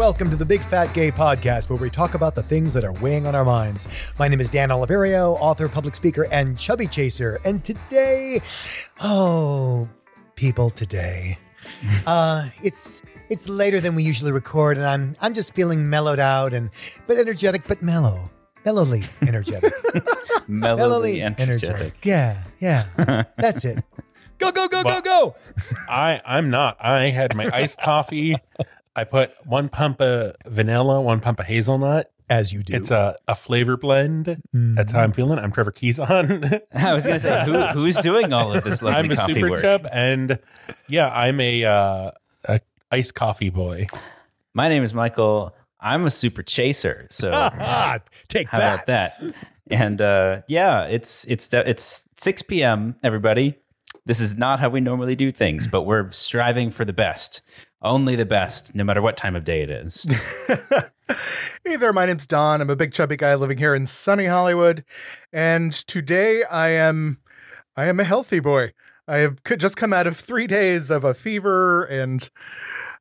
welcome to the Big Fat Gay Podcast, where we talk about the things that are weighing on our minds. My name is Dan Oliverio, author, public speaker, and chubby chaser. And today, oh, people, today, uh, it's it's later than we usually record, and I'm I'm just feeling mellowed out and but energetic, but mellow, mellowly energetic, Mellowly energetic. Yeah, yeah, that's it. Go go go go go! I I'm not. I had my iced coffee. I put one pump of vanilla, one pump of hazelnut. As you do. It's a, a flavor blend. That's how I'm feeling. I'm Trevor Keyson. I was going to say, who, who's doing all of this lovely I'm a coffee super work? chub, and yeah, I'm a uh, a iced coffee boy. My name is Michael. I'm a super chaser. So how that. take about that? And uh, yeah, it's it's it's 6 p.m. Everybody, this is not how we normally do things, but we're striving for the best, only the best, no matter what time of day it is. Hey there, my name's Don. I'm a big chubby guy living here in sunny Hollywood, and today I am I am a healthy boy. I have just come out of three days of a fever, and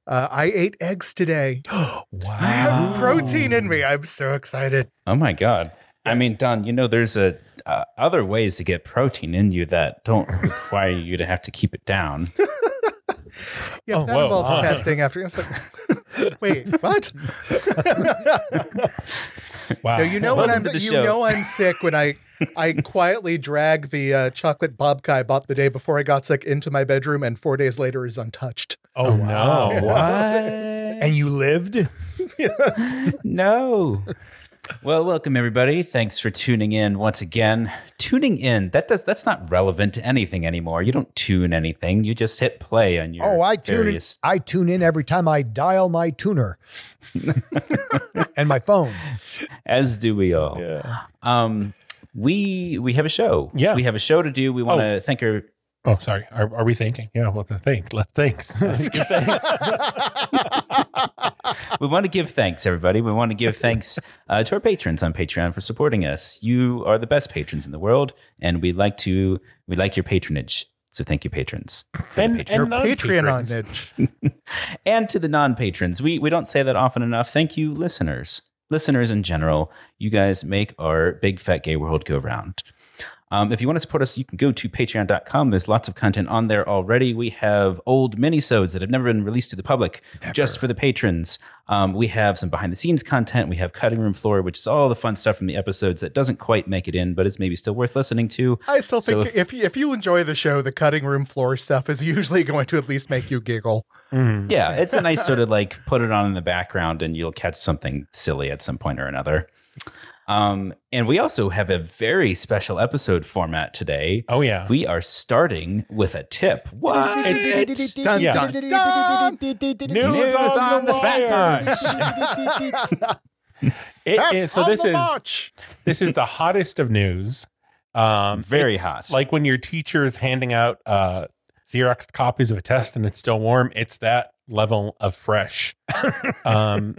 uh, I ate eggs today. Wow. I have protein in me. I'm so excited. Oh my god! I mean, Don, you know, there's a uh, other ways to get protein in you that don't require you to have to keep it down. Yeah, Oh, that whoa. involves Uh. testing after. I was like, wait, what? Wow. No, you know when I'm you show. know I'm sick when I I quietly drag the uh, chocolate babka I bought the day before I got sick into my bedroom, and four days later is untouched. Oh, no! What? And you lived? no. Well, welcome everybody. Thanks for tuning in once again. Tuning in, that does that's not relevant to anything anymore. You don't tune anything. You just hit play on your Oh, I tune in. I tune in every time I dial my tuner and my phone. as do we all. Yeah. Um we we have a show. Yeah. We have a show to do. We want to Oh. thank our Oh, sorry. Are, are we thinking? Yeah. Well, thank. Let's thanks. Let's give thanks. we want to give thanks, everybody. We want to give thanks uh, to our patrons on Patreon for supporting us. You are the best patrons in the world, and we like to we like your patronage. So thank you, patrons. and Patreon. and Patreon on and to the non-patrons. We we don't say that often enough. Thank you, listeners. Listeners in general, you guys make our big fat gay world go round. Um, if you want to support us, you can go to patreon.com. There's lots of content on there already. We have old minisodes that have never been released to the public just for the patrons. Um, we have some behind the scenes content. We have cutting room floor, which is all the fun stuff from the episodes that doesn't quite make it in, but is maybe still worth listening to. I still So think if if you enjoy the show, the cutting room floor stuff is usually going to at least make you giggle. Yeah, it's a nice sort of like put it on in the background and you'll catch something silly at some point or another. Um, and we also have a very special episode format today. Oh yeah. We are starting with a tip. What? Dun, Yeah. dun, dun. News on the fat It Fat so this is march. this is the hottest of news. Um, Very hot. Like when your teacher is handing out uh, Xerox copies of a test and it's still warm. It's that level of fresh. um,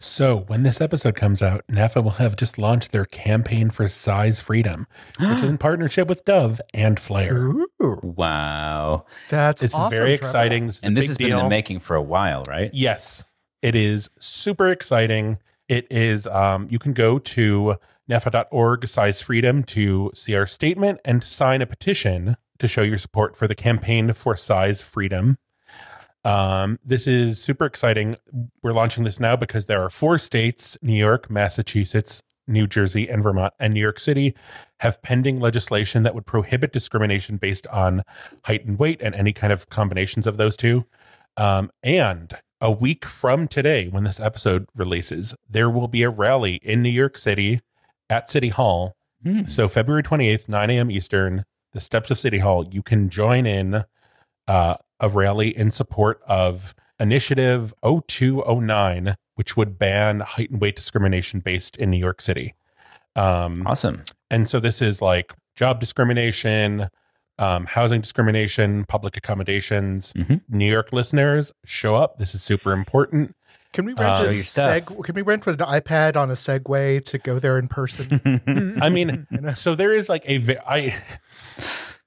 so when this episode comes out, NAAFA will have just launched their campaign for size freedom, which is in partnership with Dove and Flair. Ooh, Wow. that's This awesome, is very Trevor. exciting. This is And this big has deal. been in the making for a while, right? Yes, it is super exciting. It is, um, you can go to NAAFA.org size freedom to see our statement and sign a petition to show your support for the campaign for size freedom. Um, this is super exciting. We're launching this now because there are four states New York, Massachusetts, New Jersey, and Vermont, and New York City have pending legislation that would prohibit discrimination based on height and weight and any kind of combinations of those two. Um, and a week from today, when this episode releases, there will be a rally in New York City at City Hall. Hmm. So, February 28th, 9 a.m. Eastern, the steps of City Hall, you can join in uh, a rally in support of Initiative 0209, which would ban height and weight discrimination based in New York City. Um, Awesome. and so this is like job discrimination, um, housing discrimination, public accommodations. Mhm. New York listeners, show up. This is super important. Can we rent Uh, a Show seg? Can we rent with an iPad on a Segway to go there in person? I mean, so there is like a ve- I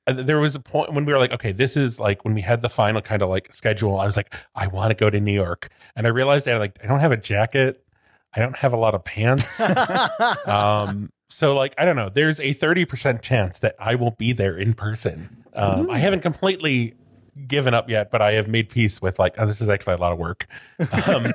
there was a point when we were like, okay, this is like when we had the final kind of like schedule. I was like, I want to go to New York, and I realized I like I don't have a jacket, I don't have a lot of pants. um, so like I don't know. There's a thirty percent chance that I will be there in person. Um, I haven't completely given up yet, but I have made peace with like, oh, this is actually a lot of work. Um,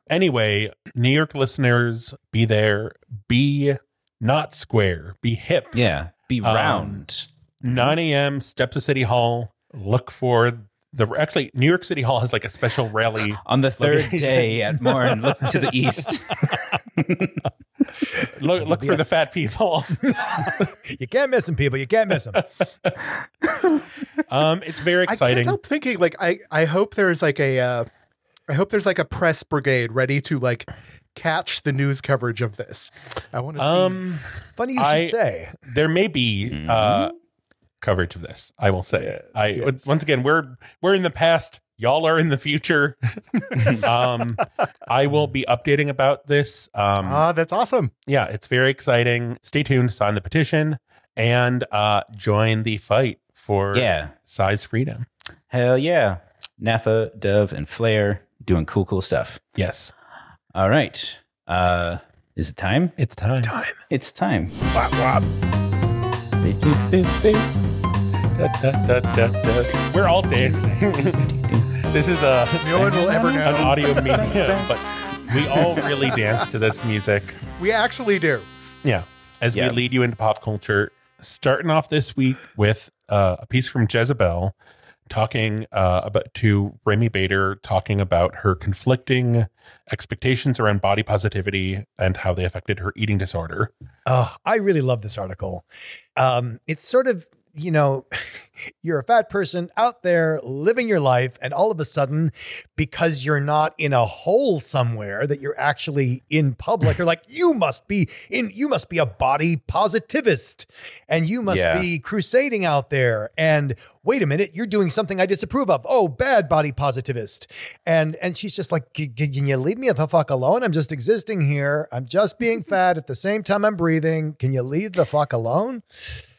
anyway, New York listeners, be there, be not square, be hip. Yeah. Be Um, round. 9 a.m. steps of City Hall. Look for the actually New York City Hall has like a special rally. On the third look- day at morn, look to the east. Look, look for the fat people. You can't miss them, people. You can't miss them. Um, it's very exciting. I can't help thinking like I I hope there's like a uh, I hope there's like a press brigade ready to like catch the news coverage of this. I want to see. Um, Funny you should I- say. there may be Mm-hmm. uh, coverage of this. I will say. Yes, I yes. once again we're we're in the past. Y'all are in the future. um, I will be updating about this. Um, Ah, that's awesome. yeah, it's very exciting. Stay tuned. Sign the petition and uh, join the fight for Yeah. size freedom. Hell yeah. NAAFA, Dove, and Flair doing cool, cool stuff. Yes, All right. Uh, is it time? it's time. It's Time. It's time. Wop, wop. Da, da, da, da, da. We're all dancing. this is a No one will ever know an know. audio medium, but we all really dance to this music. We actually do. Yeah, as Yeah. we lead you into pop culture, starting off this week with uh, a piece from Jezebel talking uh, about to Remi Bader talking about her conflicting expectations around body positivity and how they affected her eating disorder. Oh, I really love this article. Um, it's sort of, you know, you're a fat person out there living your life, and all of a sudden, because you're not in a hole somewhere that you're actually in public, you're like, you must be in, you must be a body positivist, and you must Yeah. be crusading out there. And wait a minute, you're doing something I disapprove of. Oh, bad body positivist. And and she's just like, can you leave me the fuck alone? I'm just existing here. I'm just being fat at the same time I'm breathing. Can you leave the fuck alone?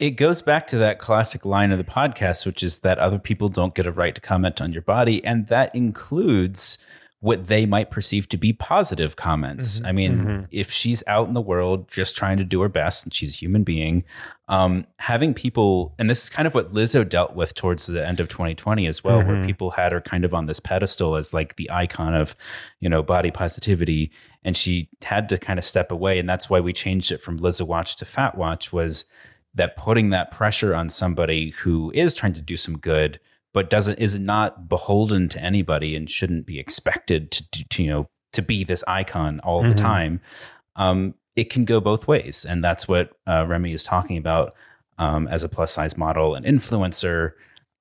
It goes back to that classic line of the podcast, which is that other people don't get a right to comment on your body. And that includes what they might perceive to be positive comments. Mm-hmm. I mean, mm-hmm. if she's out in the world just trying to do her best and she's a human being, um, having people, and this is kind of what Lizzo dealt with towards the end of 2020 as well, where mm-hmm. people had her kind of on this pedestal as like the icon of, you know, body positivity. And she had to kind of step away. And that's why we changed it from Lizzo Watch to Fat Watch was that putting that pressure on somebody who is trying to do some good but doesn't is not beholden to anybody and shouldn't be expected to, do- to you know to be this icon all the Mhm. time um, it can go both ways and that's what uh, remi is talking about um, as a plus size model and influencer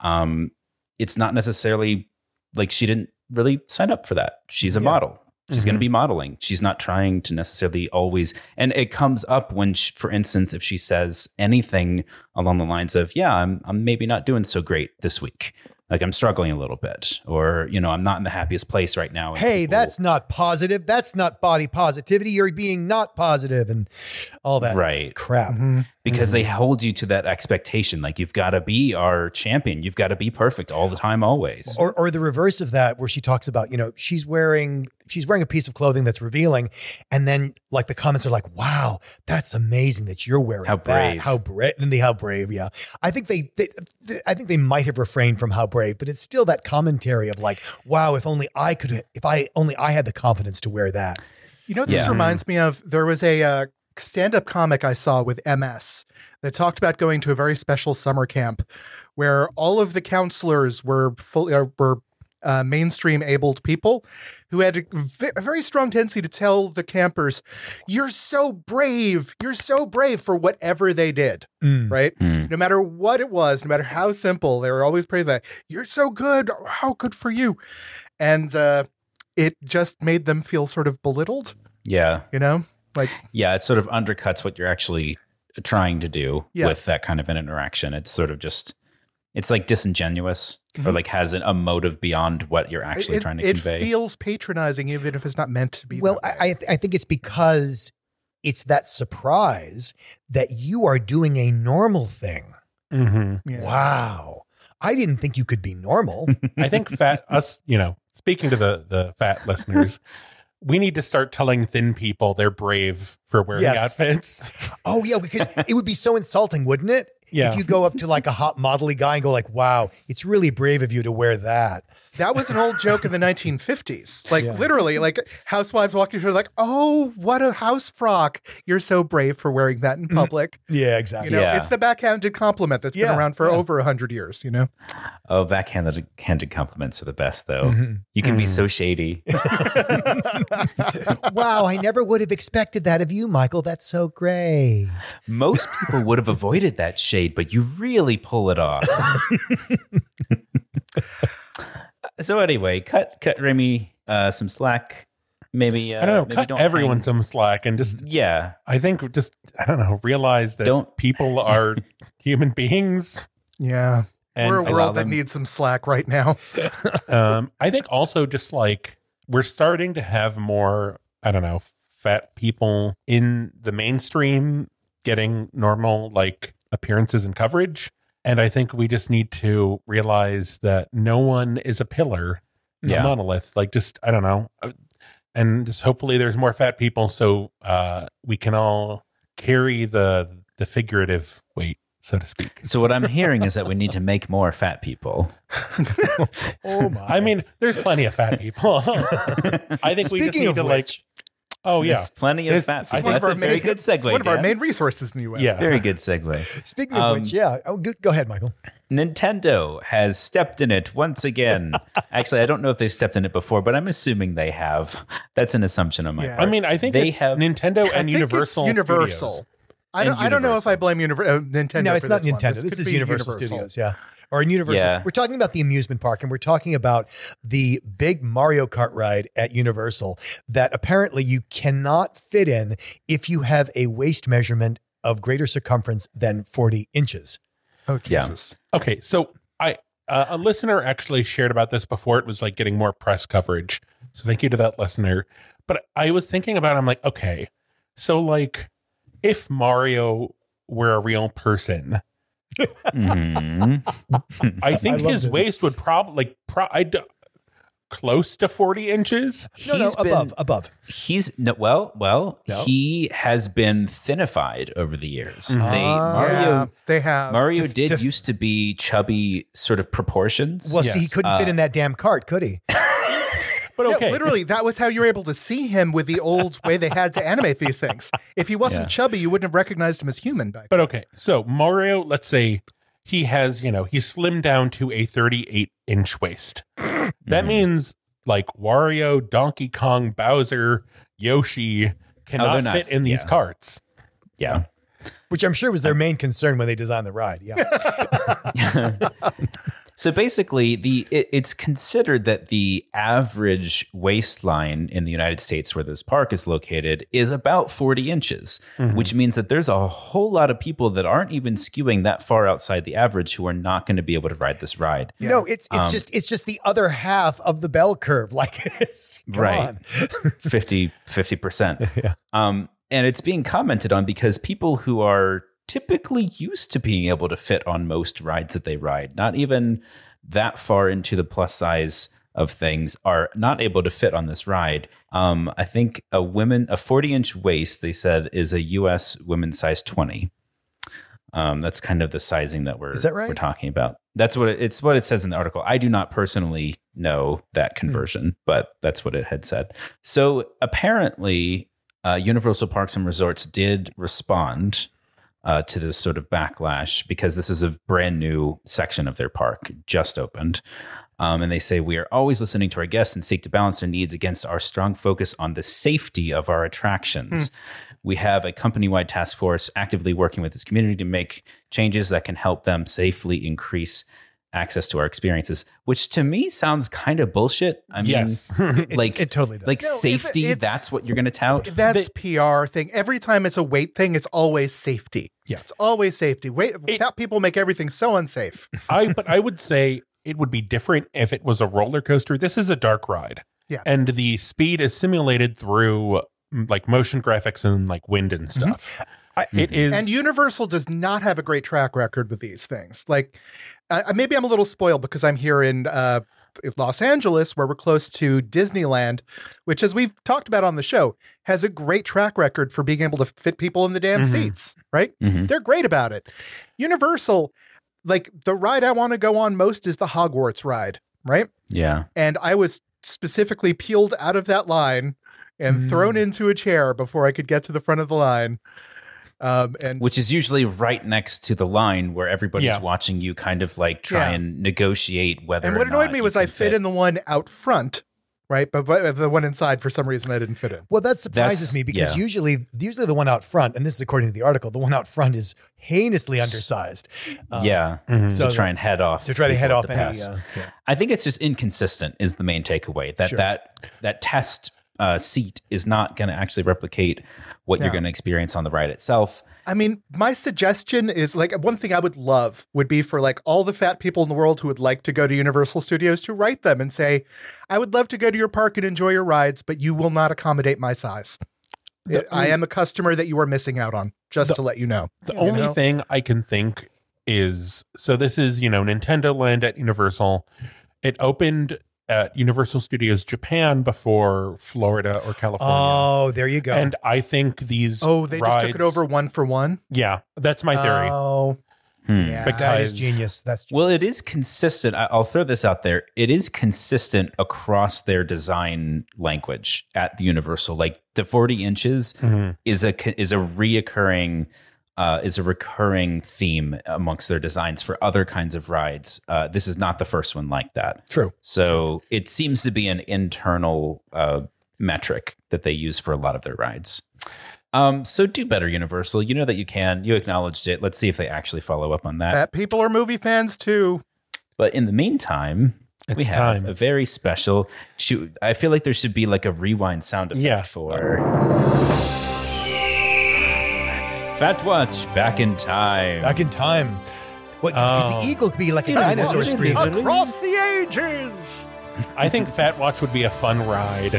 um, it's not necessarily like she didn't really sign up for that she's a Yeah. model She's going to mm-hmm. be modeling. She's not trying to necessarily always. And it comes up when, she, for instance, if she says anything along the lines of, "Yeah, I'm I'm maybe not doing so great this week. Like I'm struggling a little bit, or you know, I'm not in the happiest place right now." and Hey, people- that's not positive. That's not body positivity. You're being not positive and all that right crap. Mm-hmm. because they mm-hmm. hold you to that expectation. Like you've got to be our champion. You've got to be perfect all the time, always. Or, or the reverse of that, where she talks about, you know, she's wearing she's wearing a piece of clothing that's revealing, and then like the comments are like, "Wow, that's amazing that you're wearing How that. brave. How brave!" And the how brave, yeah. I think they, they, they- I think they might have refrained from how brave, but it's still that commentary of like, "Wow, if only I could, if I only I had the confidence to wear that." You know this Yeah. reminds me of? There was a uh, stand-up comic I saw with MS that talked about going to a very special summer camp where all of the counselors were full, uh, were uh, mainstream abled people who had a, very strong tendency to tell the campers, "You're so brave. You're so brave for whatever they did." Mm. Right? Hmm. No matter what it was, no matter how simple, they were always praising that. You're so good. How good for you? And uh, it just made them feel sort of belittled. Yeah, You know, like yeah. It sort of undercuts what you're actually trying to do Yeah. with that kind of an interaction. It's sort of just. It's like disingenuous, or like has an, a motive beyond what you're actually it, trying to it convey. It feels patronizing, even if it's not meant to be. Well, that I, way. I I think it's because it's that surprise that you are doing a normal thing. Mhm. Yeah. Wow. I didn't think you could be normal. I think fat us, you know, speaking to the the fat listeners, we need to start telling thin people they're brave for wearing Yes. outfits. oh yeah, because it would be so insulting, wouldn't it? Yeah. If you go up to like a hot modelly guy and go like, "Wow, it's really brave of you to wear that." That was an old joke in the 1950s. Like Yeah. literally, like housewives walking through, like, "Oh, what a house frock! You're so brave for wearing that in public." Yeah, exactly. You exactly. know, Yeah. it's the backhanded compliment that's Yeah, been around for yeah. over a hundred years. You know, Oh, backhanded handed compliments are the best, though. Mhm. You can be Mm. so shady. wow, I never would have expected that of you, Michael. That's so great. Most people would have avoided that shade, but you really pull it off. so anyway, cut cut Remi uh, some slack. Maybe uh, I don't know, maybe cut don't everyone hang- some slack and just Yeah, I think just I don't know, realize that Don't- people are human beings. yeah, And we're a world that them- needs some slack right now. um, I think also just like we're starting to have more, I don't know, fat people in the mainstream getting normal like appearances and coverage. And I think we just need to realize that no one is a pillar, Yeah. a monolith. Like just I don't know, Uh, and just hopefully there's more fat people so uh, we can all carry the the figurative weight, so to speak. So what I'm hearing is that we need to make more fat people. Oh my. I mean, there's plenty of fat people. I think we just Speaking need of to like. Which, Oh yeah, There's plenty of There's- fat I one of That's our a very main- good segue. it's One of our main resources in the U.S. Yeah. Very good segue. speaking of Um, which, yeah. Oh, go, go ahead, Michael. Nintendo has stepped in it once again. Actually, I don't know if they've stepped in it before, but I'm assuming they have. That's an assumption on my Yeah. part. I mean, I think They it's have- Nintendo I and think Universal. It's Universal. Studios. I don't. I don't know if I blame Univer- uh, Nintendo. no, it's for not this one. Nintendo. This, could is be Universal, Studios, yeah. Or in Universal. Yeah. We're talking about the amusement park and we're talking about the big Mario Kart ride at Universal that apparently you cannot fit in if you have a waist measurement of greater circumference than 40 inches. Oh Yeah. Jesus! Okay, so I uh, a listener actually shared about this before it was like getting more press coverage. So thank you to that listener. But I was thinking about, I'm like, okay, so like if Mario were a real person, Mhm. I think love his this. waist would probably like pro- I d- close to 40 inches. No, no, been- above, above. He's no, well, well. No? He has been thinified over the years. They Ah. Mario Yeah, they have. Mario To- did to- used to be chubby, sort of proportions. Well, see, he couldn't fit Uh, in that damn cart, could he? But Yeah, okay, literally, that was how you were able to see him with the old way they had to animate these things. If he wasn't Yeah. chubby, you wouldn't have recognized him as human back. But okay, so Mario, let's say he has, you know, he's slimmed down to a 38 inch waist. That Mhm. means like Wario, Donkey Kong, Bowser, Yoshi cannot not- fit in these yeah. carts. Yeah. Which I'm sure was their main concern when they designed the ride. Yeah. So basically, the it, it's considered that the average waistline in the United States, where this park is located, is about 40 inches, which means that there's a whole lot of people that aren't even skewing that far outside the average who are not going to be able to ride this ride. No, it's it's Um, just it's just the other half of the bell curve. Like it's come Right. on. 50 percent. Um, and it's being commented on because people who are typically used to being able to fit on most rides that they ride, not even that far into the plus size of things, are not able to fit on this ride. Um, I think a women a 40 inch waist, they said, is a US women's size 20. Um, that's kind of the sizing that we're that right? we're talking about. That's what it, it's what it says in the article. I do not personally know that conversion, but that's what it had said. So apparently, uh, Universal Parks and Resorts did respond uh, to this sort of backlash because this is a brand new section of their park just opened. Um, and they say, We are always listening to our guests and seek to balance their needs against our strong focus on the safety of our attractions. We have a company wide task force actively working with this community to make changes that can help them safely increase access to our experiences, which to me sounds kind of bullshit. I mean, yes. like, it totally does. like No, if safety, it's- that's what you're going to tout. That's PR thing. Every time it's a weight thing, it's always safety. Yeah. It's always safety. Wait, fat people make everything so unsafe. I but I would say it would be different if it was a roller coaster. This is a dark ride. Yeah. And the speed is simulated through mm, like motion graphics and like wind and stuff. It is And Universal does not have a great track record with these things. Like, uh, maybe I'm a little spoiled because I'm here in uh, Los Angeles, where we're close to Disneyland, which, as we've talked about on the show, has a great track record for being able to fit people in the damn Mhm. seats, right? Mhm. They're great about it. Universal, like, the ride I want to go on most is the Hogwarts ride, right? Yeah. And I was specifically peeled out of that line and Mm. thrown into a chair before I could get to the front of the line. Um, and Which is usually right next to the line where everybody's Yeah. watching you kind of like try Yeah. and negotiate whether and or what annoyed not me was I fit in the one out front, right? But, but the one inside, for some reason, I didn't fit in. Well, that surprises That's- me because yeah. usually, usually the one out front, and this is according to the article, the one out front is heinously undersized. Uh, yeah. Mhm. To So try and head off. to try to head off the any. pass. Uh, yeah. I think it's just inconsistent is the main takeaway. That Sure. that that test uh, seat is not going to actually replicate what you're going to experience on the ride itself. I mean, my suggestion is like one thing I would love would be for like all the fat people in the world who would like to go to Universal Studios to write them and say, I would love to go to your park and enjoy your rides, but you will not accommodate my size. The- I am a customer that you are missing out on, just to let you know. The You only know? thing I can think is so this is, you know, Nintendo Land at Universal. It opened at Universal Studios Japan before Florida or California. Oh, there you go. and I think these Oh, they just took it over one for one? Yeah, that's my theory. Oh, Hmm. yeah. Because- that is genius. That's Well, it is consistent. I- I'll throw this out there. It is consistent across their design language at the Universal. Like the 40 inches Mhm. is a is a reoccurring uh, is a recurring theme amongst their designs for other kinds of rides. Uh, this is not the first one like that. true. So it seems to be an internal uh, metric that they use for a lot of their rides. Um, so do better, Universal. You know that you can. You acknowledged it. Let's see if they actually follow up on that. fat people are movie fans too. But in the meantime, we have time. a very special. Shoot, I feel like there should be like a rewind sound effect Yeah. for Fat Watch back in time. Back in time. What? Because Oh. the eagle could be like a dinosaur screaming. Across the ages. I think Fat Watch would be a fun ride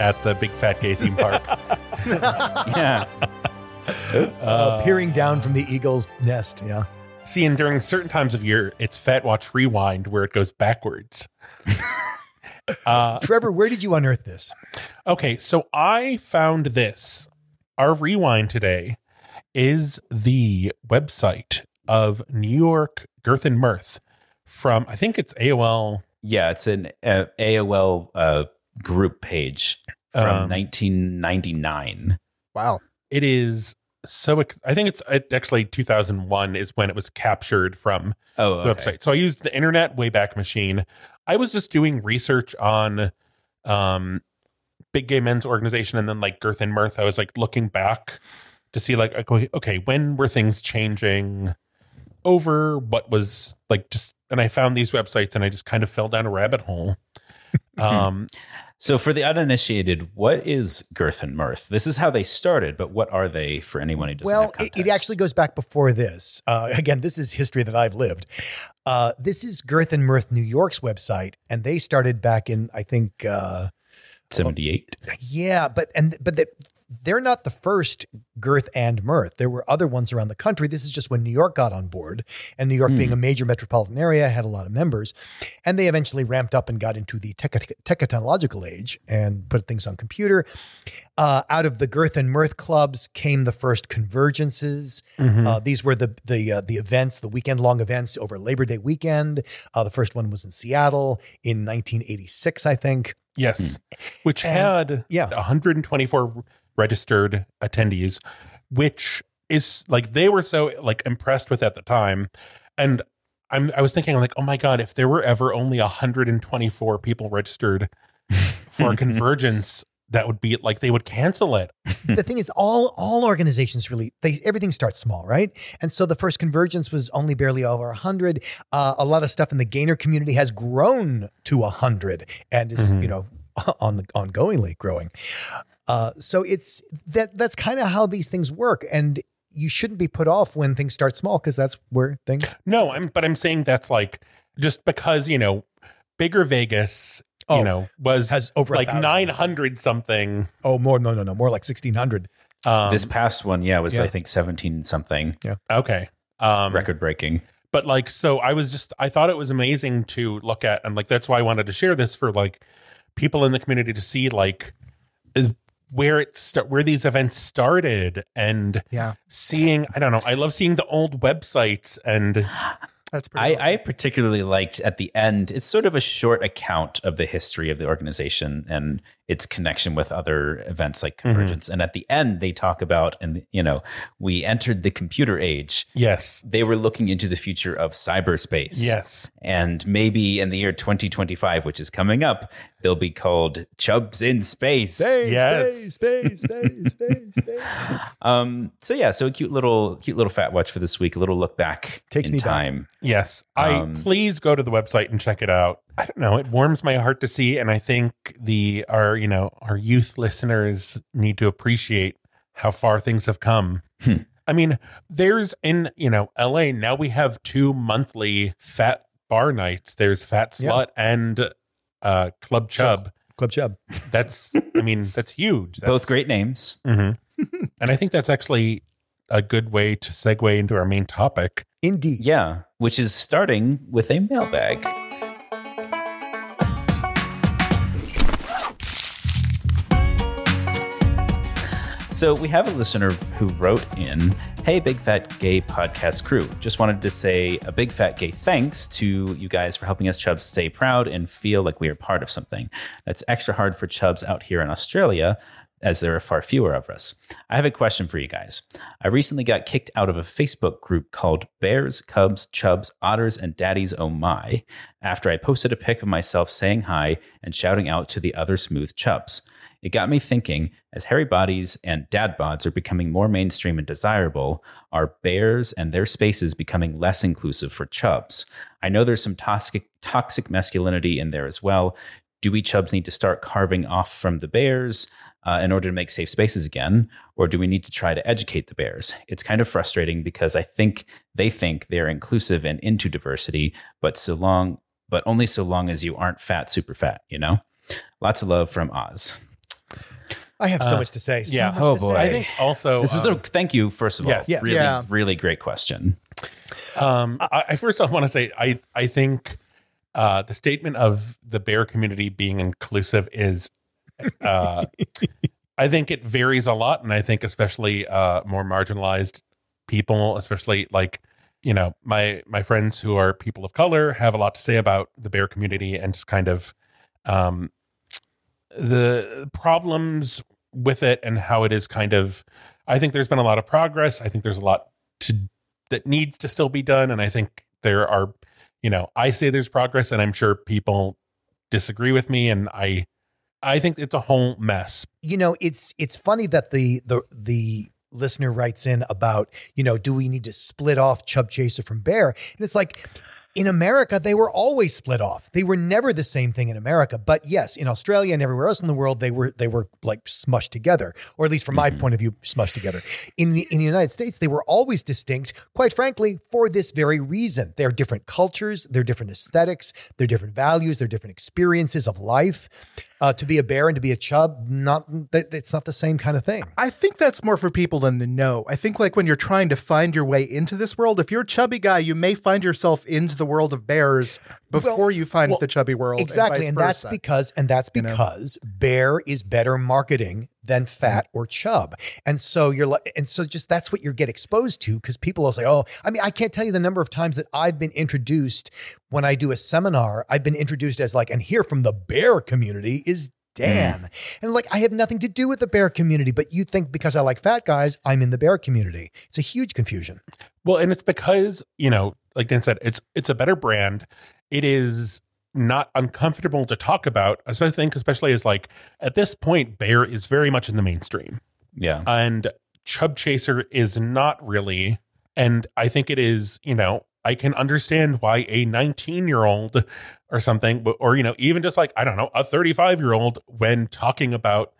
at the Big Fat Gay theme park. yeah, Uh, peering down from the eagle's nest. Yeah. See, and during certain times of year, it's Fat Watch Rewind where it goes backwards. uh, Trevor, where did you unearth this? okay, so I found this. Our rewind today is the website of New York Girth and Mirth from, I think it's AOL. yeah. It's an uh, AOL uh, group page from Um, 1999. Wow. It is so, I think it's actually 2001 is when it was captured from Oh, the website. So I used the Internet Wayback Machine. I was just doing research on um, Big Gay Men's Organization and then like Girth and Mirth. I was like looking back to see like okay, okay, when were things changing over? What was like just and I found these websites and I just kind of fell down a rabbit hole. Um, So, for the uninitiated, what is Girth and Mirth? This is how they started, but what are they for anyone who doesn't know? Well, have it, it actually goes back before this. Uh, again, this is history that I've lived. Uh, this is Girth and Mirth New York's website, and they started back in, I think, uh, 78. yeah, but and but the, they're not the first Girth and Mirth. There were other ones around the country. This is just when New York got on board, and New York Hmm. being a major metropolitan area had a lot of members, and they eventually ramped up and got into the tech- technological age and put things on computer. Uh, out of the Girth and Mirth clubs came the first convergences. mhm. Uh, these were the the uh, the events, the weekend long events over Labor Day weekend. Uh, the first one was in Seattle in 1986, I think. yes, which And- had yeah. 124 registered attendees, which is like they were so like impressed with at the time, and I'm I was thinking like, oh my god, if there were ever only 124 people registered for convergence, that would be like they would cancel it. the thing is, all all organizations really they everything starts small, right? And so the first convergence was only barely over hundred. Uh, a lot of stuff in the gainer community has grown to hundred and is Mhm. you know on ongoingly growing. Uh, so it's that that's kind of how these things work, and you shouldn't be put off when things start small because that's where things. No, I'm but I'm saying that's like just because you know bigger Vegas. Oh, you know, was has over like 900 something. Oh, more no no no more like sixteen hundred. Um, this past one, yeah, was yeah. I think 17 something, Yeah. okay. Um, record breaking. but like so i was just i thought it was amazing to look at and like that's why i wanted to share this for like people in the community to see like is where it sta- where these events started and Yeah, seeing i don't know i love seeing the old websites and that's pretty. I, awesome. I particularly liked at the end, it's sort of a short account of the history of the organization and its connection with other events like Convergence. And at the end, they talk about, and you know, we entered the computer age. yes They were looking into the future of cyberspace. yes And maybe in the year 2025, which is coming up, they'll be called Chubs in Space. Space, Yes. space, space, space, space, space. Um, so yeah, so a cute little, cute little fat watch for this week. A little look back Takes in me back. time. yes i Um, please go to the website and check it out i don't know it warms my heart to see and i think the our you know our youth listeners need to appreciate how far things have come Hmm. I mean, there's in, you know, LA now we have two monthly fat bar nights. There's Fat Yeah. Slut and uh Club Chub. Club Chub. That's I mean, that's huge. That's, Both great names. Mhm. and I think that's actually a good way to segue into our main topic. Indeed. Yeah, which is starting with a mailbag. So we have a listener who wrote in, "Hey, big fat gay podcast crew, just wanted to say a big fat gay thanks to you guys for helping us Chubs stay proud and feel like we are part of something. That's extra hard for Chubs out here in Australia." As there are far fewer of us. I have a question for you guys. I recently got kicked out of a Facebook group called Bears, Cubs, Chubs, Otters, and Daddies Oh My after I posted a pic of myself saying hi and shouting out to the other smooth chubs. It got me thinking as hairy bodies and dad bods are becoming more mainstream and desirable, are bears and their spaces becoming less inclusive for chubs? I know there's some toxic, toxic masculinity in there as well. Do we chubs need to start carving off from the bears uh, in order to make safe spaces again? Or do we need to try to educate the bears? It's kind of frustrating because I think they think they're inclusive and into diversity, but so long, but only so long as you aren't fat, super fat, you know? Lots of love from Oz. I have so Uh, much to say. So yeah. much Oh, to boy. say. I think also This is um, a thank you, first of all. yes. Yes. Really, Yeah. really great question. Um, I, I first off want to say I I think uh, the statement of the bear community being inclusive is, uh, I think it varies a lot, and I think especially uh, more marginalized people, especially like you know my my friends who are people of color, have a lot to say about the bear community and just kind of um, the problems with it and how it is kind of. I think there's been a lot of progress. I think there's a lot to that needs to still be done and i think there are you know i say there's progress and i'm sure people disagree with me and i i think it's a whole mess you know, it's it's funny that the the the listener writes in about, you know, do we need to split off Chub Chaser from Bear? And it's like in America, they were always split off. They were never the same thing in America. But yes, in Australia and everywhere else in the world, they were they were like smushed together, or at least from my mm-hmm. point of view, smushed together. In the in the United States, they were always distinct, quite frankly, for this very reason. They're different cultures, they're different aesthetics, they're different values, they're different experiences of life. Uh, to be a bear and to be a chub, not that it's not the same kind of thing. I think that's more for people in the know. I think like when you're trying to find your way into this world, if you're a chubby guy, you may find yourself into the world of bears before Well, you find well, the chubby world. Exactly, and, and, that's because and that's you know? because bear is better marketing than hmm. fat or chub, and so you're like, and so just that's what you get exposed to because people will say, oh, I mean, I can't tell you the number of times that I've been introduced when I do a seminar. I've been introduced as like, and here from the bear community is hmm. Dan. And like, I have nothing to do with the bear community, but you think because I like fat guys, I'm in the bear community. It's a huge confusion. well and it's because you know like dan said it's it's a better brand it is not uncomfortable to talk about i think especially as like at this point bear is very much in the mainstream Yeah. and chub chaser is not really and i think it is you know i can understand why a 19 year old or something but- or you know even just like i don't know a 35 year old when talking about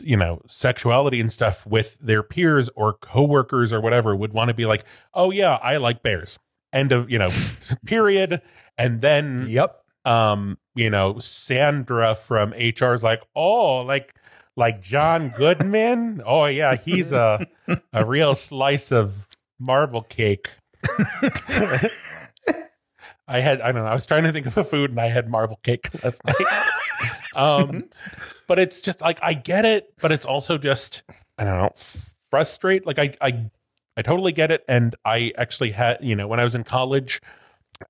you know sexuality and stuff with their peers or coworkers or whatever would want to be like oh yeah i like bears end of you know period and then Yep. Um you know sandra from hr is like oh like like John Goodman. Oh yeah, he's a a real slice of marble cake. I had I don't know. I was trying to think of a food and I had marble cake last night. um, but it's just like I get it, but it's also just I don't know frustrate. Like I I I totally get it, and I actually had you know when I was in college,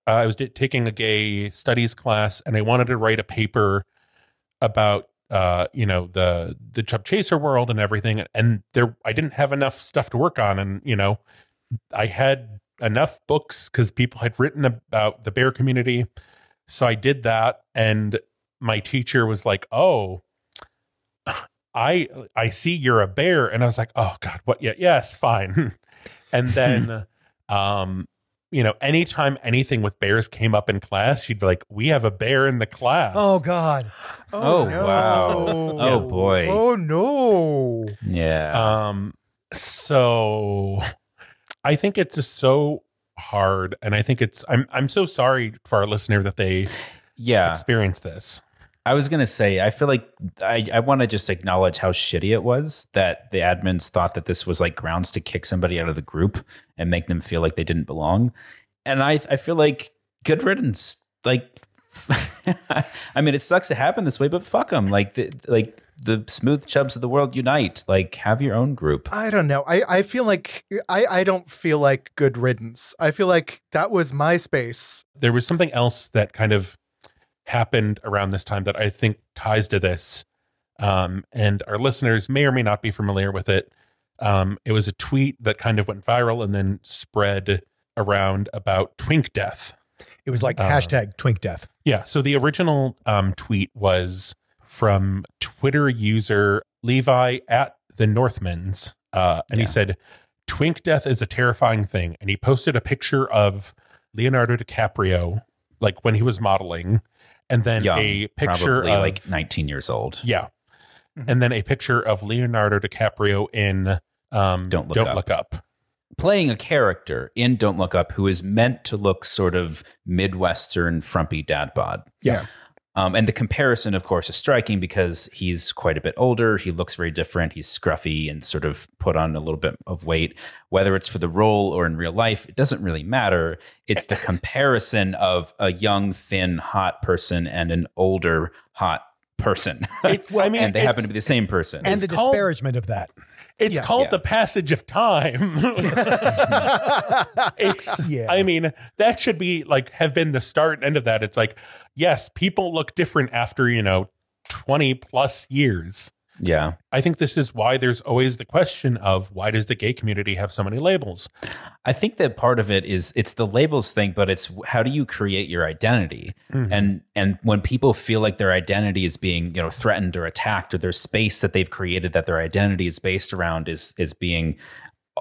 uh, I was d- taking a gay studies class, and I wanted to write a paper about uh you know the the chub chaser world and everything and there i didn't have enough stuff to work on and you know i had enough books because people had written about the bear community so i did that and my teacher was like oh i i see you're a bear and i was like oh god what yeah yes fine. And then um you know anytime anything with bears came up in class she'd be like we have a bear in the class Oh God. Oh, wow. no. Oh, boy. Oh no. Yeah. Um, so I think it's just so hard, and I think it's I'm I'm so sorry for our listener that they yeah. experienced this. I was gonna say, I feel like I, I want to just acknowledge how shitty it was that the admins thought that this was like grounds to kick somebody out of the group and make them feel like they didn't belong. And I I feel like good riddance. Like, I mean, it sucks to happen this way, but fuck them. Like, the, like the smooth chubs of the world unite. Like, have your own group. I don't know. I, I feel like I, I don't feel like good riddance. I feel like that was my space. There was something else that kind of happened around this time that I think ties to this, um, and our listeners may or may not be familiar with it. Um, it was a tweet that kind of went viral and then spread around about twink death. It was like Uh, hashtag twink death. Yeah. So the original um, tweet was from Twitter user Levi at the Northmans. Uh, and he said, Twink death is a terrifying thing. And he posted a picture of Leonardo DiCaprio, like when he was modeling, and then Young, a picture probably of, like 19 years old. yeah. And then a picture of Leonardo DiCaprio in um, Don't Look Don't Up. Look Up. playing a character in Don't Look Up who is meant to look sort of Midwestern frumpy dad bod. Yeah. Um, and the comparison, of course, is striking because he's quite a bit older. He looks very different. He's scruffy and sort of put on a little bit of weight. Whether it's for the role or in real life, it doesn't really matter. It's the comparison of a young, thin, hot person and an older, hot person. It's, I mean, and they happen to be the same person. And the called- disparagement of that. It's Yeah. called Yeah. the passage of time. it's Yeah. I mean, that should be like have been the start and end of that. It's like, yes, people look different after, you know, 20 plus years. Yeah. I think this is why there's always the question of why does the gay community have so many labels? I think that part of it is it's the labels thing, but it's how do you create your identity? Mm-hmm. And and when people feel like their identity is being, you know, threatened or attacked, or their space that they've created that their identity is based around is is being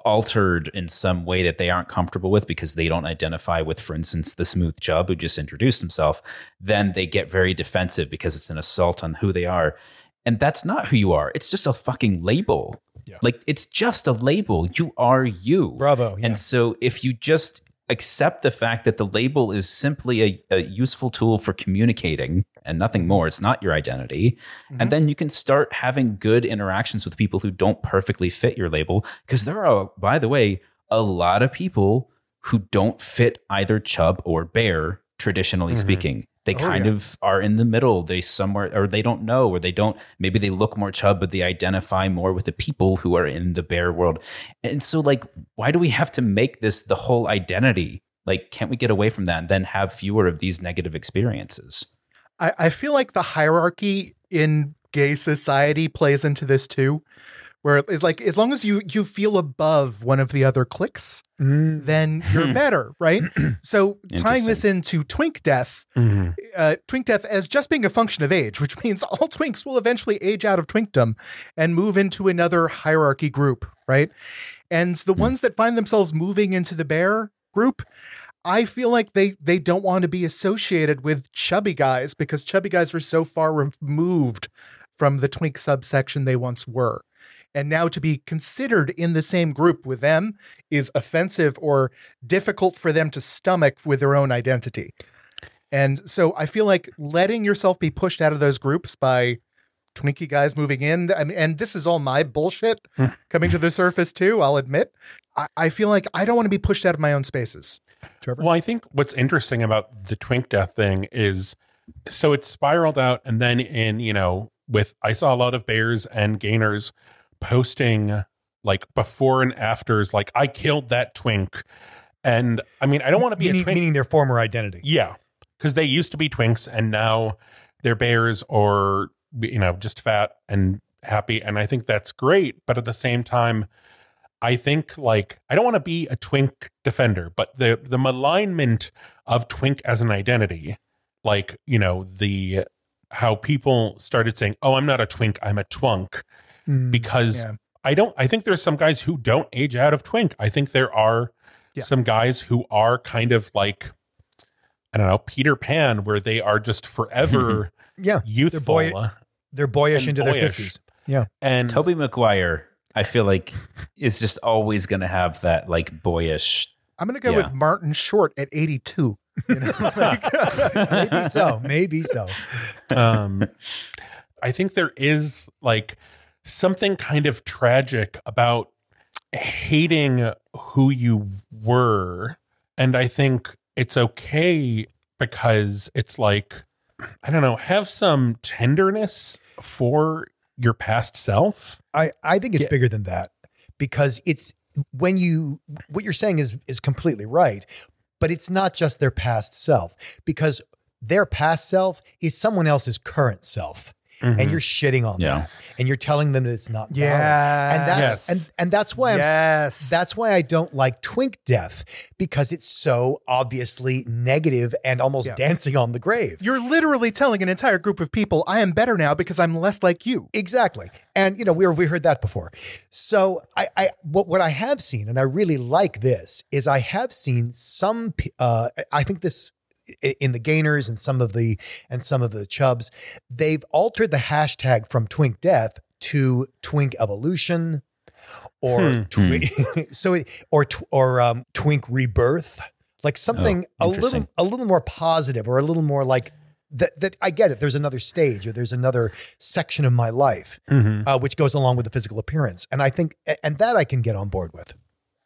altered in some way that they aren't comfortable with because they don't identify with, for instance, the smooth chub who just introduced himself, then they get very defensive because it's an assault on who they are. And that's not who you are. It's just a fucking label. Yeah. Like it's just a label. You are you. Bravo. Yeah. And so if you just accept the fact that the label is simply a, a useful tool for communicating and nothing more, it's not your identity. And mm-hmm. then you can start having good interactions with people who don't perfectly fit your label. Because there are, by the way, a lot of people who don't fit either chub or bear, traditionally mm-hmm. speaking. They oh, kind yeah. of are in the middle. They somewhere, or they don't know, or they don't. Maybe they look more chub, but they identify more with the people who are in the bear world. And so, like, why do we have to make this the whole identity? Like, can't we get away from that and then have fewer of these negative experiences? I, I feel like the hierarchy in gay society plays into this too, where it's like as long as you you feel above one of the other cliques, Mm. then you're better, right? so tying this into twink death, uh, twink death as just being a function of age, which means all twinks will eventually age out of twinkdom and move into another hierarchy group, right? And the ones that find themselves moving into the bear group, I feel like they they don't want to be associated with chubby guys because chubby guys are so far removed from the twink subsection they once were. And now to be considered in the same group with them is offensive or difficult for them to stomach with their own identity. And so I feel like letting yourself be pushed out of those groups by Twinkie guys moving in. I mean, and this is all my bullshit hmm. coming to the surface too. I'll admit. I, I feel like I don't want to be pushed out of my own spaces. Trevor? Well, I think what's interesting about the twink death thing is so it's spiraled out and then in, you know, with I saw a lot of bears and gainers posting like before and afters like I killed that twink. And I mean, I don't want to be meaning, a twink. meaning their former identity. Yeah, because they used to be twinks and now they're bears or you know just fat and happy, and I think that's great. But at the same time, I think like I don't want to be a twink defender, but the the malignment of twink as an identity, like you know the how people started saying, "Oh, I'm not a twink, I'm a twunk," Mm. because Yeah. I don't. I think there's some guys who don't age out of twink. I think there are Yeah. some guys who are kind of like I don't know Peter Pan, where they are just forever Yeah. youthful. boy- They're boyish And into their 50s. Yeah. and Tobey Maguire, I feel like is just always going to have that like boyish. I'm gonna go Yeah. with Martin Short at 82. You know, like- Maybe so. Maybe so. um, I think there is like something kind of tragic about hating who you were. And I think it's okay because it's like, I don't know, have some tenderness for your past self. I, I think it's Yeah. bigger than that because it's when you what you're saying is is completely right, but it's not just their past self because their past self is someone else's current self. And you're shitting on Yeah. them and you're telling them that it's not valid. Yes. And that's Yes. and, and that's why I'm yes. that's why I don't like twink death because it's so obviously negative and almost Yeah. dancing on the grave. You're literally telling an entire group of people, I am better now because I'm less like you. Exactly. And you know, we were, we heard that before. So I, I what what I have seen, and I really like this, is I have seen some uh I think this in the gainers and some of the and some of the chubs, they've altered the hashtag from twink death to twink evolution or twink so it, or tw- or um twink rebirth like something a little a little more positive or a little more like that that I get it. There's another stage or there's another section of my life uh, which goes along with the physical appearance. And I think and that I can get on board with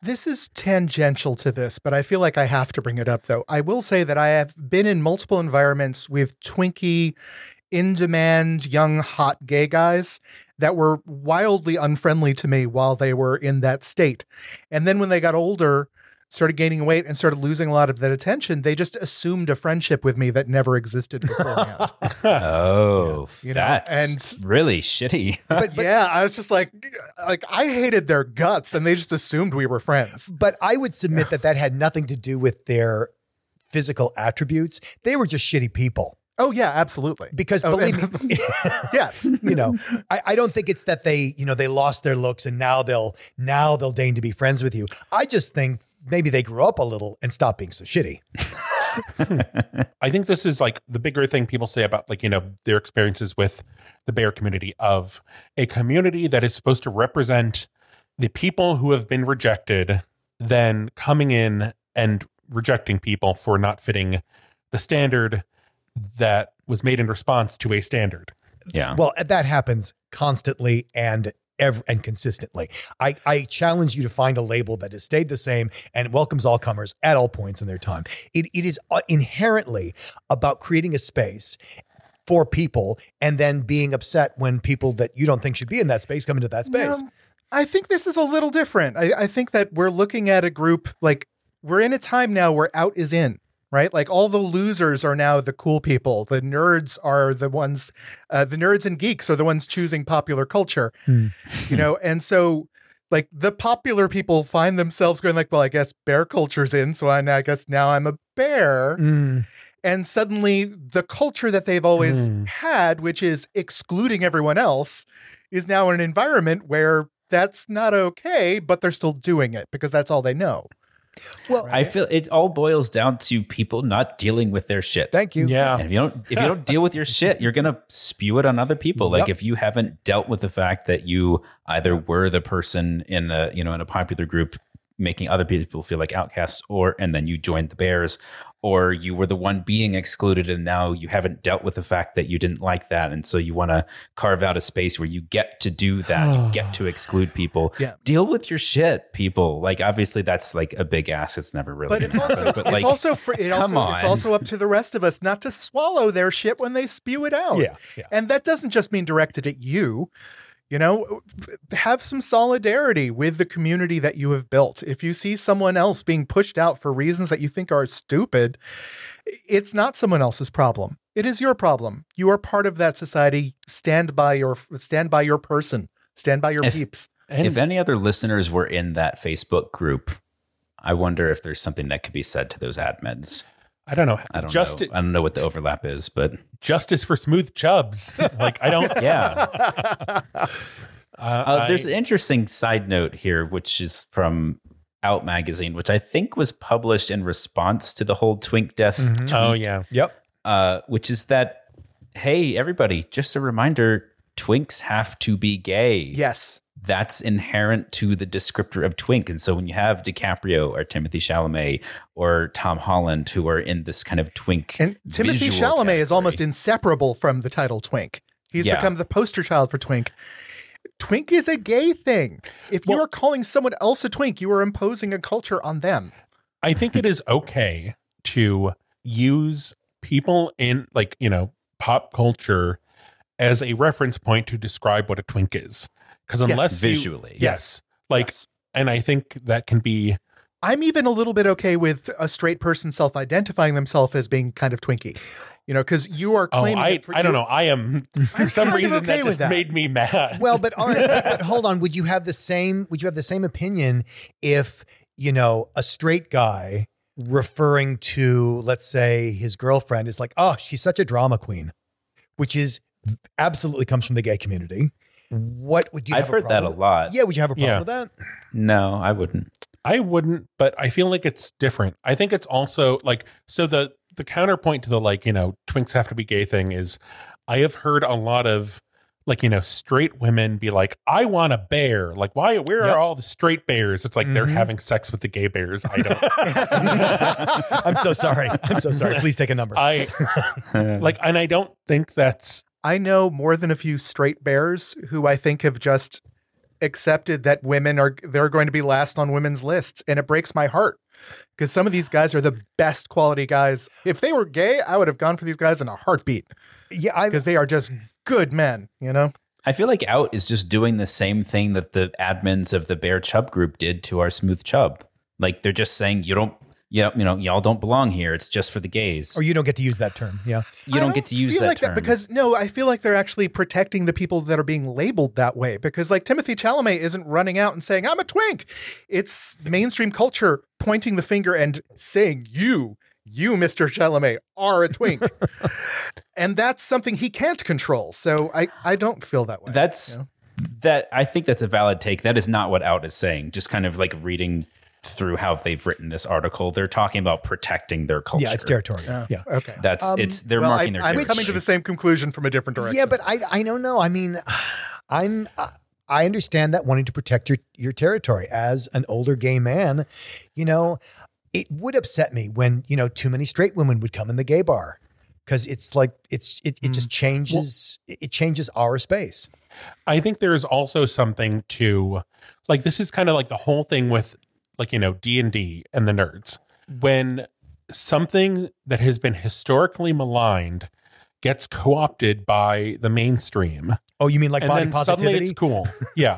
This is tangential to this, but I feel like I have to bring it up though. I will say that I have been in multiple environments with Twinkie, in demand, young, hot gay guys that were wildly unfriendly to me while they were in that state. And then when they got older, started gaining weight and started losing a lot of that attention, they just assumed a friendship with me that never existed beforehand. Oh, You know, that's and- really shitty. but yeah, I was just like, like I hated their guts, and they just assumed we were friends. but I would submit that that had nothing to do with their physical attributes they were just shitty people Oh yeah, absolutely. because Oh, believe and- me yes, you know I, I don't think it's that they you know they lost their looks and now they'll now they'll deign to be friends with you i just think maybe they grew up a little and stopped being so shitty I think this is like the bigger thing people say about like, you know, their experiences with the bear community of a community that is supposed to represent the people who have been rejected, then coming in and rejecting people for not fitting the standard that was made in response to a standard. yeah. well that happens constantly and ever and consistently. I, I challenge you to find a label that has stayed the same and welcomes all comers at all points in their time. It, it is uh, inherently about creating a space for people and then being upset when people that you don't think should be in that space come into that space. Um, I think this is a little different. I, I think that we're looking at a group like we're in a time now where out is in, right? Like all the losers are now the cool people. The nerds are the ones, uh, the nerds and geeks are the ones choosing popular culture, you know? And so, like, the popular people find themselves going, like, well, I guess bear culture's in. So I, I guess now I'm a bear. Mm. And suddenly the culture that they've always Hmm. had, which is excluding everyone else, is now in an environment where that's not okay, but they're still doing it because that's all they know. Well I feel it all boils down to people not dealing with their shit. thank you Yeah. And if you don't if you don't deal with your shit, you're gonna spew it on other people. Like Yep. if you haven't dealt with the fact that you either were the person in a you know in a popular group making other people feel like outcasts, or and then you joined the Bears, or you were the one being excluded, and now you haven't dealt with the fact that you didn't like that, and so you want to carve out a space where you get to do that, you get to exclude people. Yeah. Deal with your shit, people. Like obviously that's like a big ass. It's never really. But it's also but, it's like, also it come also it's also up to the rest of us not to swallow their shit when they spew it out. Yeah, yeah. And that doesn't just mean directed at you. You know, have some solidarity with the community that you have built. If you see someone else being pushed out for reasons that you think are stupid, it's not someone else's problem. It is your problem. You are part of that society. Stand by your stand by your person. Stand by your If- peeps. And if any other listeners were in that Facebook group, I wonder if there's something that could be said to those admins. I don't know. I don't Just know. I don't know what the overlap is, but justice for smooth chubs. like I don't. yeah. Uh, Uh, there's I- an interesting side note here, which is from Out Magazine, which I think was published in response to the whole Twink death. tweet, oh yeah. Yep. uh, which is that, hey, everybody, just a reminder twinks have to be gay. Yes. That's inherent to the descriptor of twink. And so when you have DiCaprio or Timothy Chalamet or Tom Holland who are in this kind of twink. And Timothy visual Chalamet is almost inseparable from the title Twink. He's Yeah. become the poster child for Twink. Twink is a gay thing. If you are calling someone else a twink, you are imposing a culture on them. I think it is okay to use people in like, you know, pop culture as a reference point to describe what a twink is. Because unless you- visually. yes. yes, Like Yes. and I think that can be I'm even a little bit okay with a straight person self-identifying themselves as being kind of twinky. You know, because you are Oh, claiming I, it for I don't know. I am for some reason okay that just that. made me mad. Well, but all right, but hold on. Would you have the same? Would you have the same opinion if you know a straight guy referring to, let's say, his girlfriend is like, "Oh, she's such a drama queen," which is absolutely comes from the gay community. What would you? I've have heard that a problem with- lot. Yeah, would you have a problem Yeah. with that? No, I wouldn't. I wouldn't, but I feel like it's different. I think it's also like so the the counterpoint to the like, you know, twinks have to be gay thing is I have heard a lot of like, you know, straight women be like, I want a bear. Like, why where Yep. are all the straight bears? It's like they're Mhm. having sex with the gay bears. I don't I'm so sorry. I'm so sorry. Please take a number. I like and I don't think that's I know more than a few straight bears who I think have just accepted that women are they're going to be last on women's lists and it breaks my heart because some of these guys are the best quality guys. If they were gay, I would have gone for these guys in a heartbeat yeah, I because they are just good men, you know? I feel like Out is just doing the same thing that the admins of the Bear Chub group did to our Smooth Chub. Like they're just saying you don't, you know, you know, y'all don't belong here. It's just for the gays. or you don't get to use that term. Yeah. you I don't, get to use feel that like term that because no, I feel like they're actually protecting the people that are being labeled that way because like Timothy Chalamet isn't running out and saying I'm a twink. It's mainstream culture pointing the finger and saying you, you Mr. Chalamet are a twink. and that's something he can't control. So I I don't feel that way. That's you know? that. I think that's a valid take. That is not what Out is saying. Just kind of like reading through how they've written this article. They're talking about protecting their culture. Yeah, it's territorial. yeah. Okay. That's Um, it's they're well, I, marking their I'm territory. coming to the same conclusion from a different direction. Yeah, but I I don't know. I mean, I'm I understand that wanting to protect your your territory as an older gay man, you know, it would upset me when, you know, too many straight women would come in the gay bar cuz it's like it's it, it just changes it it changes our space. I think there's also something to like this is kind of like the whole thing with like you know D&D and the nerds. When something that has been historically maligned gets co-opted by the mainstream Oh, you mean like and body then suddenly positivity? it's cool. Yeah.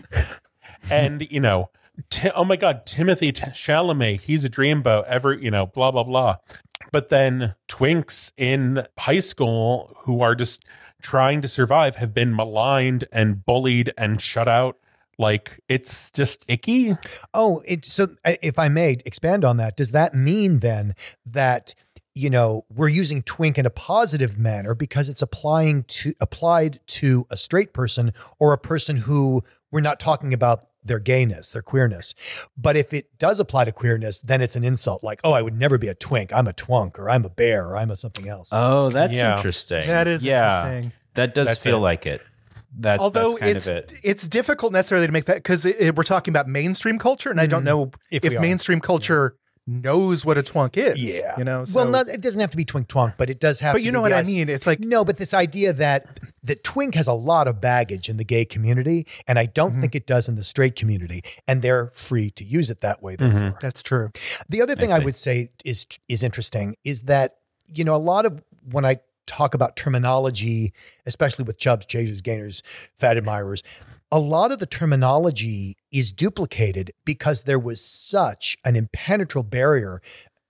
and you know, Ti- oh my god, Timothy T- Chalamet, he's a dreamboat ever, you know, blah blah blah. But then twinks in high school who are just trying to survive have been maligned and bullied and shut out. Like it's just icky. Oh, it, so uh, if I may expand on that, does that mean then that you know we're using twink in a positive manner because it's applying to applied to a straight person or a person who we're not talking about their gayness, their queerness. But if it does apply to queerness, then it's an insult like, oh, I would never be a twink. I'm a twunk or I'm a bear or I'm a something else. Oh, that's Yeah. interesting. that is yeah, interesting. That does That's feel it. like it. That, Although that's kind it's of it. it's difficult necessarily to make that because we're talking about mainstream culture, and I don't mm, know If if, we are. mainstream culture knows what a twunk is. Yeah. you know. well, not, it doesn't have to be twink twonk, but it does have but to you be know what the I mean. It's like No, but this idea that that twink has a lot of baggage in the gay community, and I don't mm-hmm. think it does in the straight community, and they're free to use it that way. Therefore, mm-hmm. that's true. the other thing I, see. would say is is interesting is that you know a lot of when I talk about terminology, especially with chubs, chasers, gainers, fat admirers, a lot of the terminology is duplicated because there was such an impenetrable barrier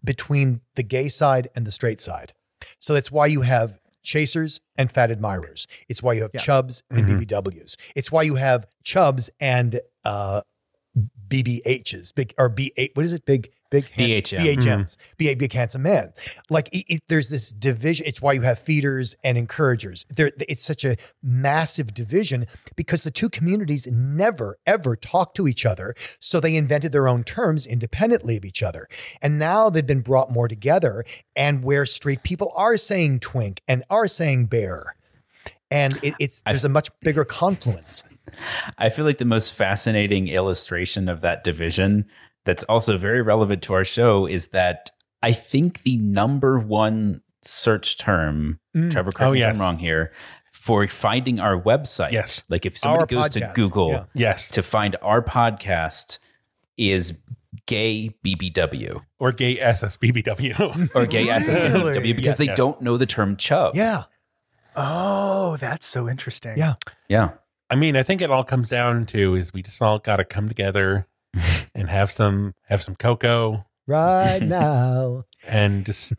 between the gay side and the straight side. So that's why you have chasers and fat admirers. It's why you have Yeah. chubs and BBWs. It's why you have chubs and uh, BBHs, big or B8. What is it? Big, Mm. big handsome- BHM. BHMs, B big handsome man. Like it, it- there's this division. It's why you have feeders and encouragers. There, it's such a massive division because the two communities never ever talk to each other. So they invented their own terms independently of each other, and now they've been brought more together. And where straight people are saying twink and are saying bear. And it, it's there's a much bigger confluence. I feel like the most fascinating illustration of that division that's also very relevant to our show is that I think the number one search term, mm. Trevor, correct Oh, me if oh, yes. I'm wrong here, for finding our website. Yes. Like if somebody Our goes podcast, to Google yeah. Yes. to find our podcast is gay BBW or gay SSBBW. or gay SSBW Really? because Yes, they yes. don't know the term chub. Yeah. Oh, that's so interesting. Yeah. Yeah. I mean, I think it all comes down to is we just all got to come together and have some have some cocoa Right now. and just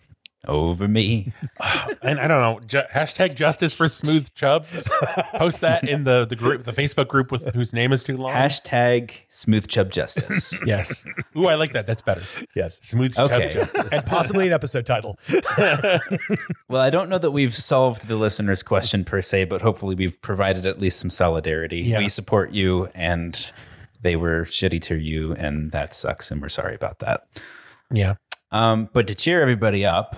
Over me. and I don't know ju- hashtag justice for smooth chubs. Post that in the the group, the Facebook group with whose name is too long. Hashtag smooth chub justice. yes. Ooh, I like that. That's better. Yes. Smooth Okay. chub justice. And possibly an episode title. Well, I don't know that we've solved the listener's question per se, but hopefully we've provided at least some solidarity. Yeah. We support you, and they were shitty to you, and that sucks, and we're sorry about that. yeah. Um, but to cheer everybody up,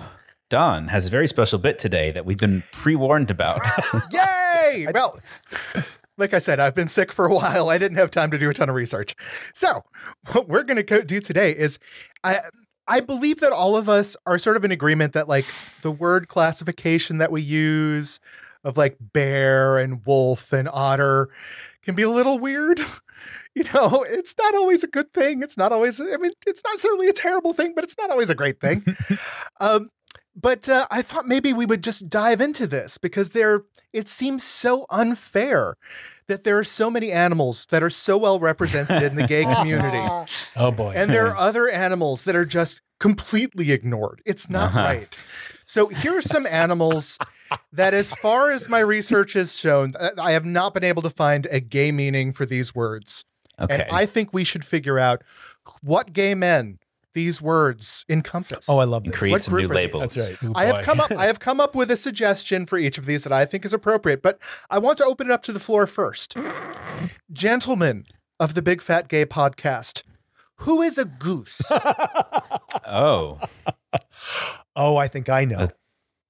Don has a very special bit today that we've been pre warned about. Yay! Well, like I said, I've been sick for a while. I didn't have time to do a ton of research. So, what we're going to do today is I I believe that all of us are sort of in agreement that like the word classification that we use of like bear and wolf and otter can be a little weird. You know, it's not always a good thing. It's not always, I mean, it's not certainly a terrible thing, but it's not always a great thing. um, but uh, I thought maybe we would just dive into this because there, it seems so unfair that there are so many animals that are so well represented in the gay community, Oh boy. and there are other animals that are just completely ignored. It's not Uh-huh. right. So here are some animals that, as far as my research has shown, uh, I have not been able to find a gay meaning for these words. Okay. And I think we should figure out what gay men these words encompass. Oh, I love and this. create What some new group are these? labels. That's right. Ooh, I have come up I have come up with a suggestion for each of these that I think is appropriate, but I want to open it up to the floor first. Gentlemen of the Big Fat Gay podcast, who is a goose? Oh, Oh, I think I know. Uh,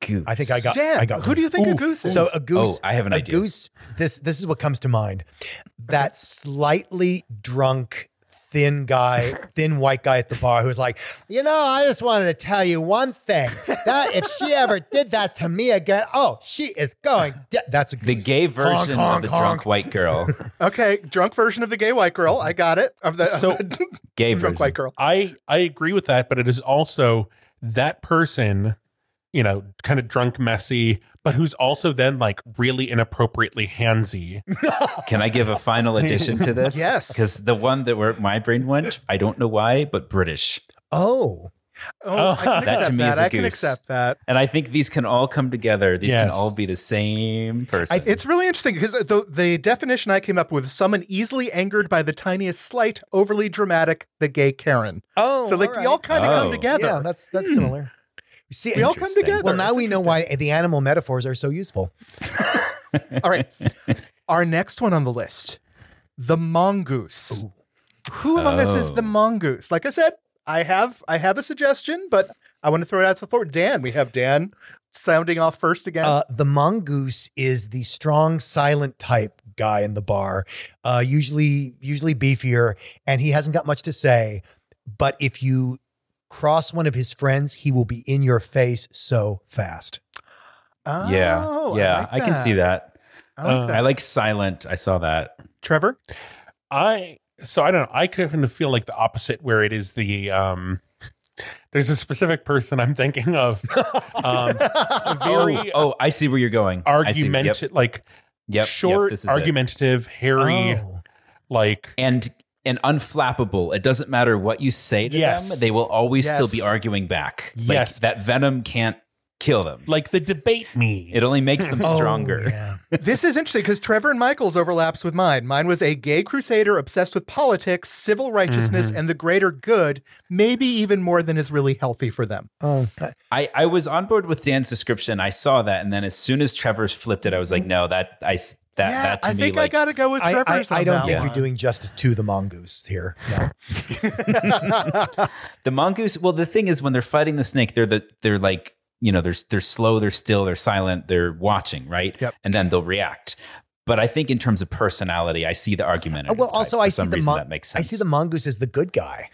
goose. I think I got. Dan, I got. who one. do you think a goose is? So a goose. Oh, I have an a idea. goose. This this is what comes to mind. That slightly drunk. Thin guy, thin white guy at the bar who's like, you know, I just wanted to tell you one thing. That if she ever did that to me again, oh, she is going. de-" That's a goose. the gay version honk, of the honk. drunk white girl. okay, drunk version of the gay white girl. I got it. Of the, of So- the Gay drunk version. white girl. I I agree with that, but it is also that person, you know, kind of drunk, messy, but who's also then like really inappropriately handsy. Can I give a final addition to this? Yes. Because the one that where my brain went, I don't know why, but British. Oh, Oh, I oh. can That to accept me that. is a I can accept that. And I think these can all come together. These can all be the same person. It's really interesting because uh, the, the definition I came up with someone easily angered by the tiniest slight, overly dramatic, the gay Karen. oh. so, like, all we all kind of Oh. come together. Yeah, that's that's similar. See, we all come together. well, now It's we know why the animal metaphors are so useful. All right. Our next one on the list the mongoose. Who among us is Oh. the mongoose? Like I said, I have I have a suggestion, but I want to throw it out to the floor. Dan, we have Dan sounding off first again. Uh, the mongoose is the strong, silent type guy in the bar, uh, usually usually beefier, and he hasn't got much to say. But if you cross one of his friends, he will be in your face so fast. yeah, Oh, I yeah, like I, can see that. I like Uh, that. I like silent. I saw that. Trevor. I so I don't know. I kind of feel like the opposite, where it is the um. There's a specific person I'm thinking of. Um, a very oh, oh, I see where you're going. I see- argument, Yep, like yep, short, yep, this is it. argumentative, hairy, Oh. like and and unflappable. It doesn't matter what you say to Yes. them; they will always still be arguing back. Like, Yes. that venom can't kill them. like the debate me. It only makes them Oh, stronger. yeah. this is interesting because Trevor and Michael's overlaps with mine. Mine was a gay crusader obsessed with politics, civil righteousness, Mm-hmm. and the greater good, maybe even more than is really healthy for them. Oh, I, I was on board with Dan's description. I saw that, and then as soon as Trevor's flipped it, I was like, no, that I s- that yeah, that to I me think like I got to go with I, I, I don't think one. you're doing justice to the mongoose here. No. the mongoose. Well, the thing is, when they're fighting the snake, they're the they're like you know they're they're slow, they're still, they're silent, they're watching, right? Yep. And then they'll react. But I think in terms of personality, I see the argument. Oh, well, also I see the mon- that makes I see the mongoose as the good guy.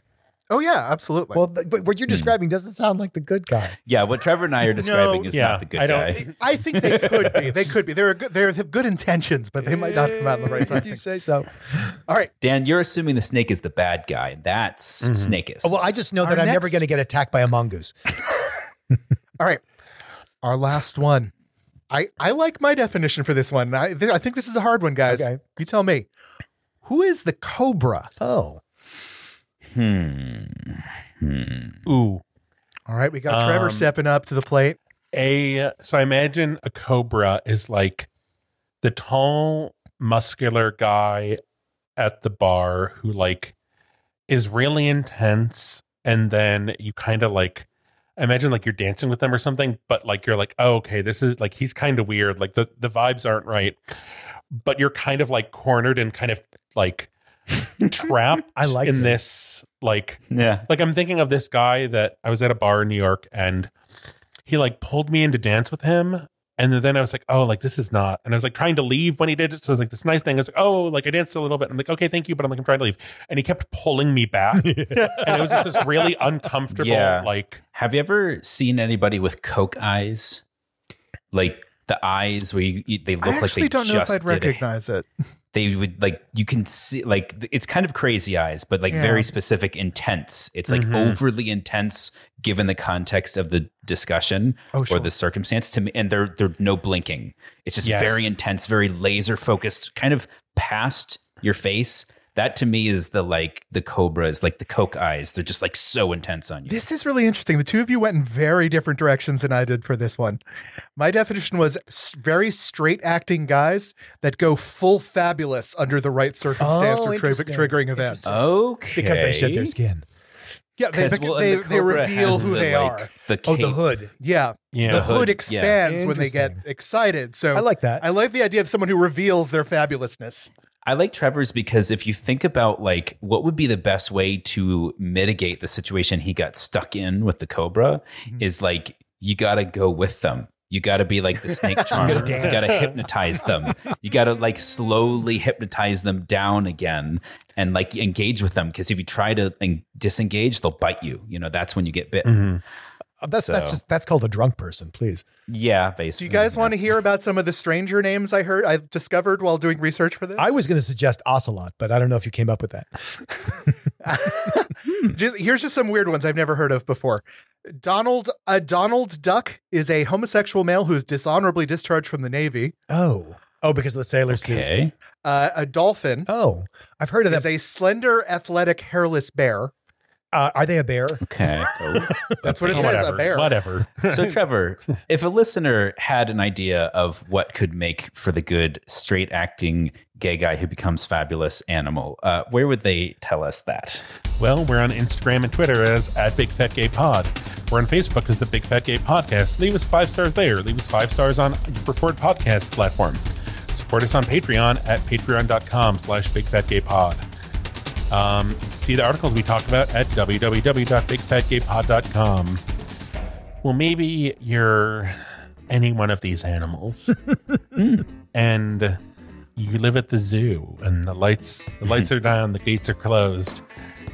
Oh yeah, absolutely. Well, th- but what you're describing doesn't sound like the good guy. yeah, what Trevor and I are describing is yeah, not the good I don't- guy. I think they could be. They could be. They're good. They have good intentions, but they might not come out in the right time. If you say so. All right. Dan, you're assuming the snake is the bad guy. That's Mm-hmm. snakist. Oh, well, I just know Our that I'm never next- going to get attacked by a mongoose. All right. Our last one. I, I like my definition for this one. I, th- I think this is a hard one, guys. Okay. You tell me. Who is the cobra? Oh, hmm. Hmm. ooh. All right, we got Trevor Um, stepping up to the plate. a so I imagine a cobra is like the tall, muscular guy at the bar who like is really intense, and then you kind of like I imagine like you're dancing with them or something, but like you're like, oh, okay, this is like he's kind of weird, like the the vibes aren't right, but you're kind of like cornered and kind of like trapped. I like in this. this like Yeah. like I'm thinking of this guy that I was at a bar in New York and he like pulled me in to dance with him. And then I was like, oh, like this is not. And I was like trying to leave when he did it. So I was like, this nice thing. I was like, oh, like I danced a little bit. I'm like, okay, thank you. But I'm like, I'm trying to leave. And he kept pulling me back. and it was just this really uncomfortable, Yeah. like, Have you ever seen anybody with coke eyes? Like the eyes where you, you- they look I like actually they don't know if I'd did it. recognize it. They would like you can see like it's kind of crazy eyes, but like Yeah. very specific, intense. It's like Mhm. overly intense given the context of the discussion Oh, or the circumstance. To me, and they're they're no blinking. It's just Yes. very intense, very laser focused, kind of past your face. That to me is the like the cobras, like the coke eyes. They're just like so intense on you. This is really interesting. The two of you went in very different directions than I did for this one. My definition was very straight acting guys that go full fabulous under the right circumstance Oh, or tri- triggering event. Okay, because they shed their skin. Yeah, they, well, they, the they reveal who the, they like, are. The Oh, the hood. Yeah. yeah. The The hood, hood, yeah. expands when they get excited. So I like that. I like the idea of someone who reveals their fabulousness. I like Trevor's because if you think about like what would be the best way to mitigate the situation he got stuck in with the cobra Mm-hmm. is like you got to go with them. You got to be like the snake charmer. you got to hypnotize them. You got to like slowly hypnotize them down again and like engage with them because if you try to en- disengage, they'll bite you. You know, that's when you get bit. Mhm. Uh, That's that's just that's called a drunk person. Please. Yeah, basically. Do you guys want to hear about some of the stranger names I heard I discovered while doing research for this? I was going to suggest ocelot, but I don't know if you came up with that. just here's just some weird ones I've never heard of before. Donald a Donald Duck is a homosexual male who's dishonorably discharged from the Navy. Oh, oh, because of the sailor suit. Okay. Uh, a dolphin Oh, I've heard of is that. a slender, athletic, hairless bear. Uh, are they a bear? Okay. That's what it Oh, says. whatever. A bear. Whatever. so Trevor, if a listener had an idea of what could make for the good straight acting gay guy who becomes fabulous animal, uh, where would they tell us that? Well, we're on Instagram and Twitter as at Big Fat Gay Pod. We're on Facebook as the Big Fat Gay Podcast. Leave us five stars there. Leave us five stars on your preferred podcast platform. Support us on Patreon at patreon.com slash Big Fat Gay Pod. Um, see the articles we talk about at www.bigfatgaypod.com. Well, maybe you're any one of these animals. and you live at the zoo and the lights the lights are down, the gates are closed,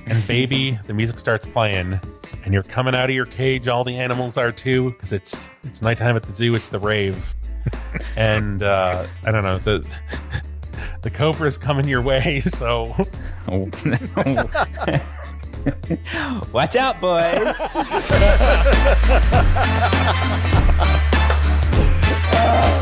and baby, the music starts playing, and you're coming out of your cage. All the animals are too, because it's it's nighttime at the zoo. It's the rave, and uh, I don't know the the cobra's coming your way so. Watch out boys.